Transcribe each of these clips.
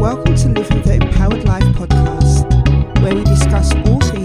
Welcome to Living the Empowered Life podcast, where we discuss all things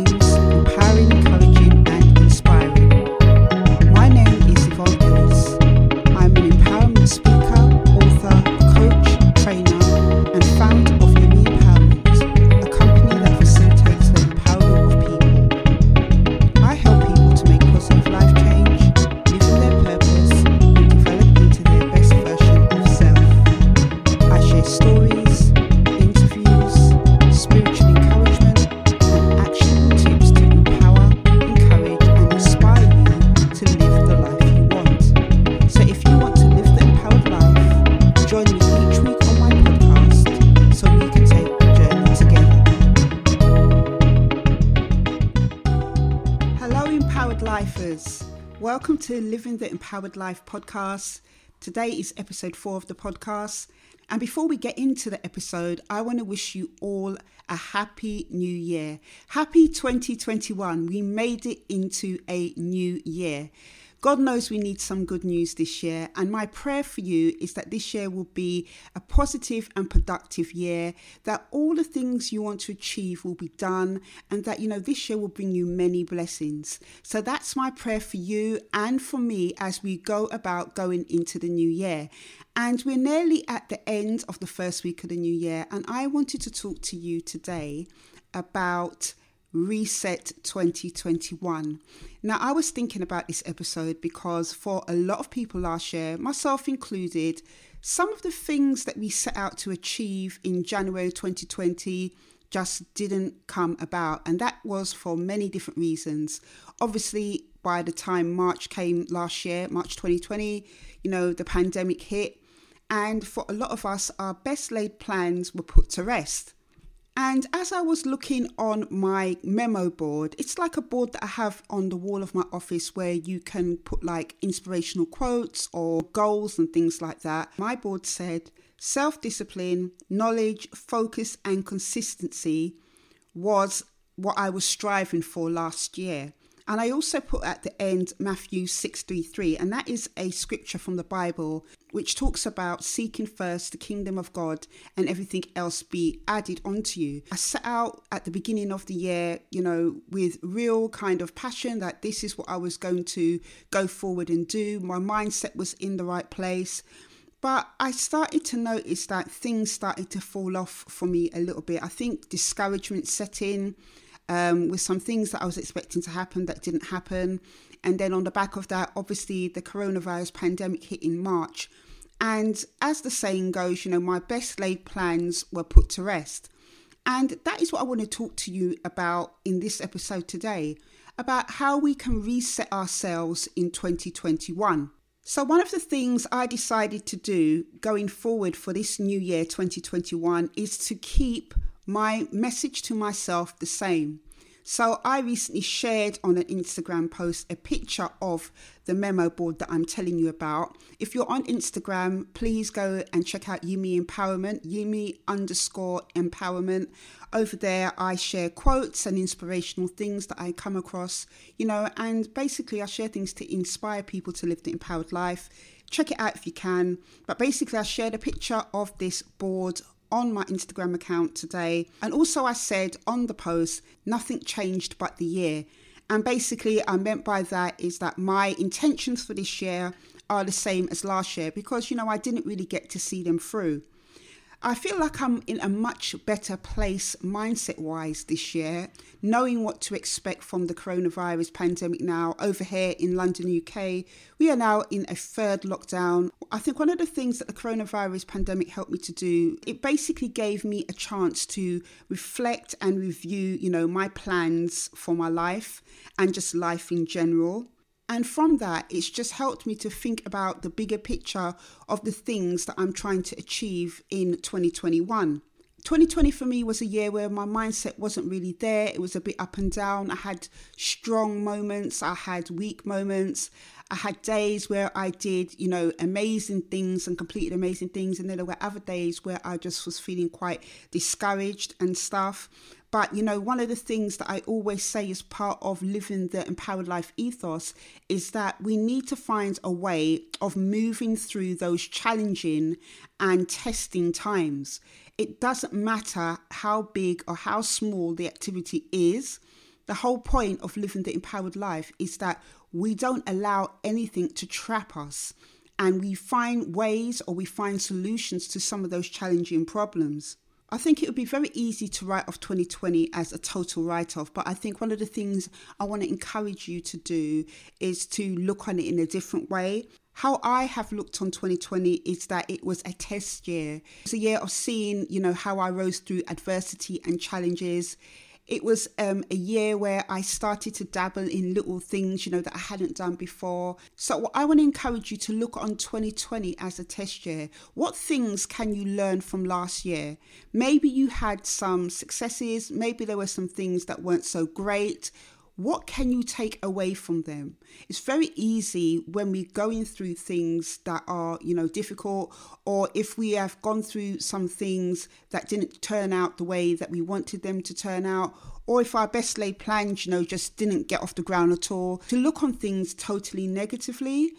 empowered lifers. Welcome to Living the Empowered Life podcast. Today is episode four of the podcast. And before we get into the episode, I want to wish you all a happy new year. Happy 2021. We made it into a new year. God knows we need some good news this year, and my prayer for you is that this year will be a positive and productive year, that all the things you want to achieve will be done, and that you know this year will bring you many blessings. So that's my prayer for you and for me as we go about going into the new year. And we're nearly at the end of the first week of the new year, and I wanted to talk to you today about Reset 2021. Now, I was thinking about this episode because for a lot of people last year, myself included, some of the things that we set out to achieve in January 2020 just didn't come about. And that was for many different reasons. Obviously, by the time March came last year, March 2020, you know, the pandemic hit. And for a lot of us, our best laid plans were put to rest. And as I was looking on my memo board, it's like a board that I have on the wall of my office where you can put like inspirational quotes or goals and things like that. My board said self discipline, knowledge, focus, and consistency was what I was striving for last year. And I also put at the end Matthew 6:33 and that is a scripture from the Bible which talks about seeking first the kingdom of God and everything else be added onto you. I set out at the beginning of the year, you know, with real kind of passion that this is what I was going to go forward and do. My mindset was in the right place. But I started to notice that things started to fall off for me a little bit. I think discouragement set in um, with some things that I was expecting to happen that didn't happen. And then on the back of that, obviously, the coronavirus pandemic hit in March. And as the saying goes, you know, my best laid plans were put to rest. And that is what I want to talk to you about in this episode today about how we can reset ourselves in 2021. So, one of the things I decided to do going forward for this new year 2021 is to keep my message to myself the same. So I recently shared on an Instagram post a picture of the memo board that I'm telling you about. If you're on Instagram, please go and check out Yumi Empowerment, Yumi underscore empowerment. Over there, I share quotes and inspirational things that I come across, you know, and basically I share things to inspire people to live the empowered life. Check it out if you can. But basically, I shared a picture of this board on my Instagram account today. And also, I said on the post, nothing changed but the year. And basically, I meant by that is that my intentions for this year are the same as last year because, you know, I didn't really get to see them through. I feel like I'm in a much better place mindset wise this year, knowing what to expect from the coronavirus pandemic now. Over here in London, UK, we are now in a third lockdown. I think one of the things that the coronavirus pandemic helped me to do, it basically gave me a chance to reflect and review, you know, my plans for my life and just life in general. And from that, it's just helped me to think about the bigger picture of the things that I'm trying to achieve in 2021. 2020 for me was a year where my mindset wasn't really there. It was a bit up and down. I had strong moments, I had weak moments. I had days where I did, you know, amazing things and completed amazing things. And then there were other days where I just was feeling quite discouraged and stuff. But, you know, one of the things that I always say as part of living the empowered life ethos is that we need to find a way of moving through those challenging and testing times. It doesn't matter how big or how small the activity is. The whole point of living the empowered life is that we don't allow anything to trap us and we find ways or we find solutions to some of those challenging problems. I think it would be very easy to write off 2020 as a total write off, but I think one of the things I want to encourage you to do is to look on it in a different way. How I have looked on 2020 is that it was a test year. It's a year of seeing, you know, how I rose through adversity and challenges. It was um, a year where I started to dabble in little things, you know, that I hadn't done before. So I want to encourage you to look on 2020 as a test year. What things can you learn from last year? Maybe you had some successes, maybe there were some things that weren't so great what can you take away from them? It's very easy when we're going through things that are you know difficult or if we have gone through some things that didn't turn out the way that we wanted them to turn out or if our best laid plans you know just didn't get off the ground at all. To look on things totally negatively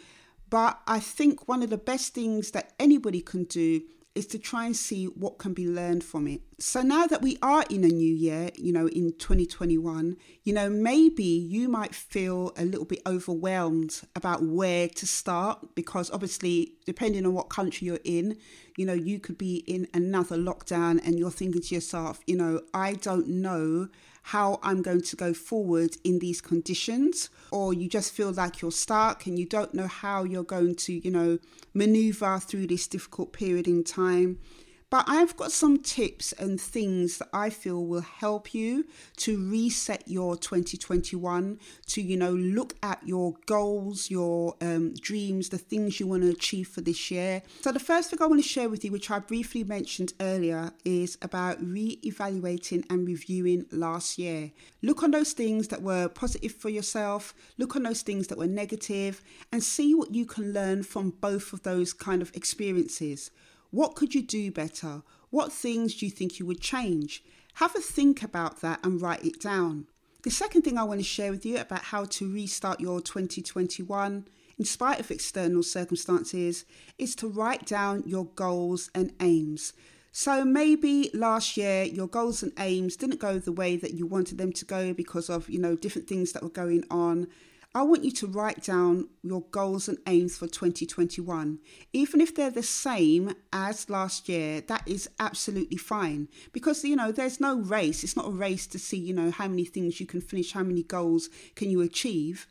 but i think one of the best things that anybody can do is to try and see what can be learned from it. So now that we are in a new year, you know, in 2021, you know, maybe you might feel a little bit overwhelmed about where to start because obviously, depending on what country you're in, you know, you could be in another lockdown and you're thinking to yourself, you know, I don't know how I'm going to go forward in these conditions, or you just feel like you're stuck and you don't know how you're going to, you know, maneuver through this difficult period in time. But I've got some tips and things that I feel will help you to reset your 2021, to, you know, look at your goals, your um, dreams, the things you want to achieve for this year. So, the first thing I want to share with you, which I briefly mentioned earlier, is about re evaluating and reviewing last year. Look on those things that were positive for yourself, look on those things that were negative, and see what you can learn from both of those kind of experiences. What could you do better? What things do you think you would change? Have a think about that and write it down. The second thing I want to share with you about how to restart your 2021 in spite of external circumstances is to write down your goals and aims. So maybe last year your goals and aims didn't go the way that you wanted them to go because of, you know, different things that were going on. I want you to write down your goals and aims for 2021. Even if they're the same as last year, that is absolutely fine because you know there's no race. It's not a race to see, you know, how many things you can finish, how many goals can you achieve.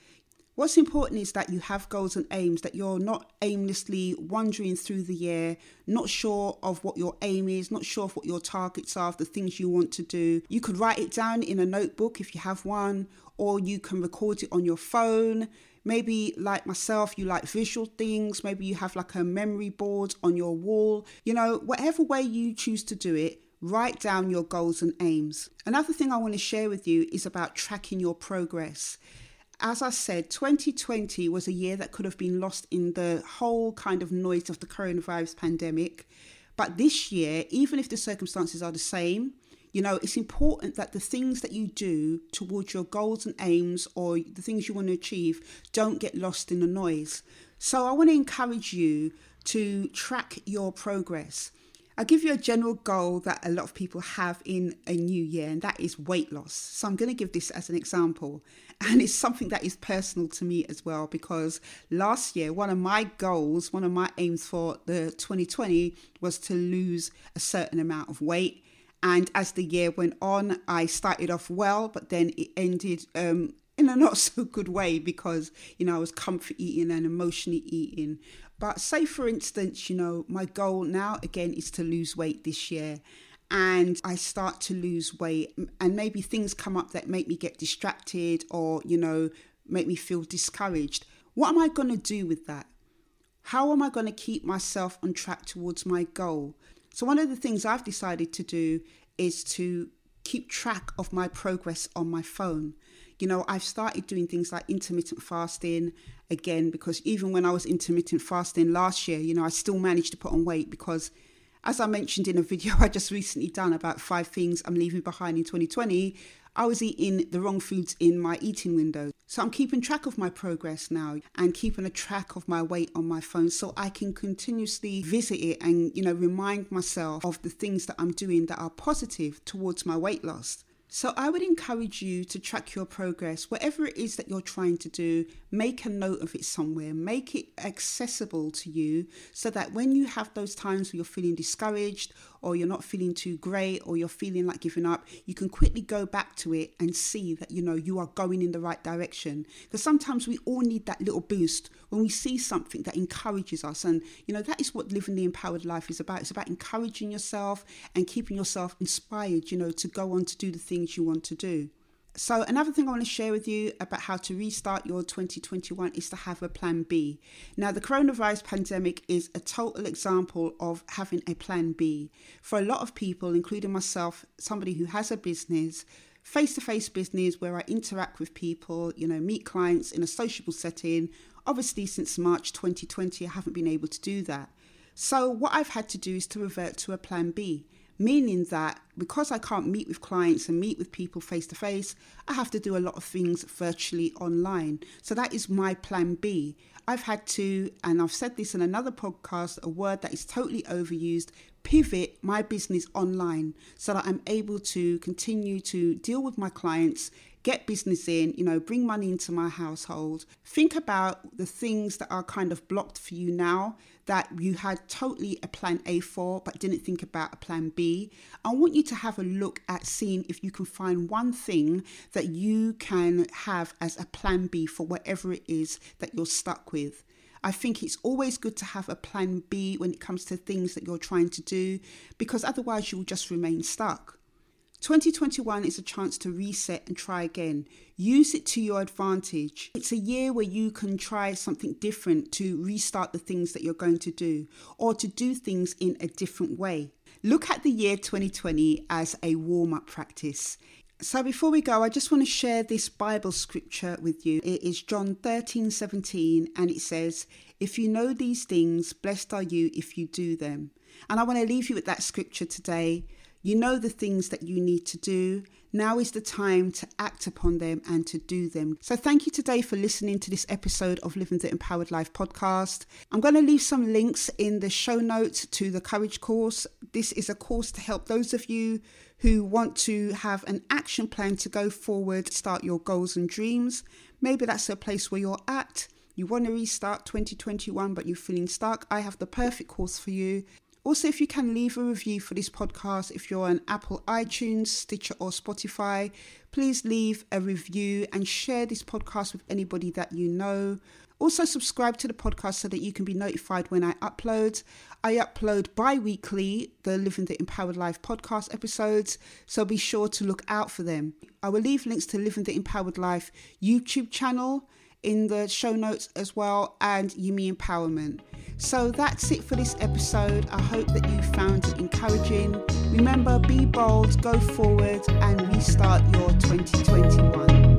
What's important is that you have goals and aims, that you're not aimlessly wandering through the year, not sure of what your aim is, not sure of what your targets are, the things you want to do. You could write it down in a notebook if you have one, or you can record it on your phone. Maybe, like myself, you like visual things. Maybe you have like a memory board on your wall. You know, whatever way you choose to do it, write down your goals and aims. Another thing I want to share with you is about tracking your progress as I said, 2020 was a year that could have been lost in the whole kind of noise of the coronavirus pandemic. But this year, even if the circumstances are the same, you know, it's important that the things that you do towards your goals and aims or the things you want to achieve don't get lost in the noise. So I want to encourage you to track your progress. I'll give you a general goal that a lot of people have in a new year, and that is weight loss. So I'm going to give this as an example. And it's something that is personal to me as well, because last year, one of my goals, one of my aims for the 2020 was to lose a certain amount of weight. And as the year went on, I started off well, but then it ended um, in a not so good way because, you know, I was comfort eating and emotionally eating. But say, for instance, you know, my goal now again is to lose weight this year. And I start to lose weight, and maybe things come up that make me get distracted or, you know, make me feel discouraged. What am I going to do with that? How am I going to keep myself on track towards my goal? So, one of the things I've decided to do is to keep track of my progress on my phone. You know, I've started doing things like intermittent fasting again because even when I was intermittent fasting last year, you know, I still managed to put on weight because as I mentioned in a video I just recently done about five things I'm leaving behind in 2020, I was eating the wrong foods in my eating window. So I'm keeping track of my progress now and keeping a track of my weight on my phone so I can continuously visit it and, you know, remind myself of the things that I'm doing that are positive towards my weight loss. So I would encourage you to track your progress, whatever it is that you're trying to do, make a note of it somewhere, make it accessible to you so that when you have those times where you're feeling discouraged or you're not feeling too great or you're feeling like giving up, you can quickly go back to it and see that you know you are going in the right direction. Because sometimes we all need that little boost when we see something that encourages us. And you know, that is what living the empowered life is about. It's about encouraging yourself and keeping yourself inspired, you know, to go on to do the things you want to do. So, another thing I want to share with you about how to restart your 2021 is to have a plan B. Now, the coronavirus pandemic is a total example of having a plan B. For a lot of people, including myself, somebody who has a business, face to face business where I interact with people, you know, meet clients in a sociable setting. Obviously, since March 2020, I haven't been able to do that. So, what I've had to do is to revert to a plan B meaning that because I can't meet with clients and meet with people face to face, I have to do a lot of things virtually online. So that is my plan B. I've had to, and I've said this in another podcast, a word that is totally overused pivot my business online so that I'm able to continue to deal with my clients get business in, you know, bring money into my household. Think about the things that are kind of blocked for you now that you had totally a plan A for, but didn't think about a plan B. I want you to have a look at seeing if you can find one thing that you can have as a plan B for whatever it is that you're stuck with. I think it's always good to have a plan B when it comes to things that you're trying to do because otherwise you'll just remain stuck. 2021 is a chance to reset and try again. Use it to your advantage. It's a year where you can try something different to restart the things that you're going to do or to do things in a different way. Look at the year 2020 as a warm up practice. So before we go, I just want to share this Bible scripture with you. It is John 13 17, and it says, If you know these things, blessed are you if you do them. And I want to leave you with that scripture today. You know the things that you need to do. Now is the time to act upon them and to do them. So, thank you today for listening to this episode of Living the Empowered Life podcast. I'm going to leave some links in the show notes to the Courage course. This is a course to help those of you who want to have an action plan to go forward, start your goals and dreams. Maybe that's a place where you're at. You want to restart 2021, but you're feeling stuck. I have the perfect course for you. Also, if you can leave a review for this podcast, if you're on Apple iTunes, Stitcher, or Spotify, please leave a review and share this podcast with anybody that you know. Also, subscribe to the podcast so that you can be notified when I upload. I upload bi weekly the Living the Empowered Life podcast episodes, so be sure to look out for them. I will leave links to Living the Empowered Life YouTube channel in the show notes as well and Yumi Empowerment. So that's it for this episode. I hope that you found it encouraging. Remember, be bold, go forward, and restart your 2021.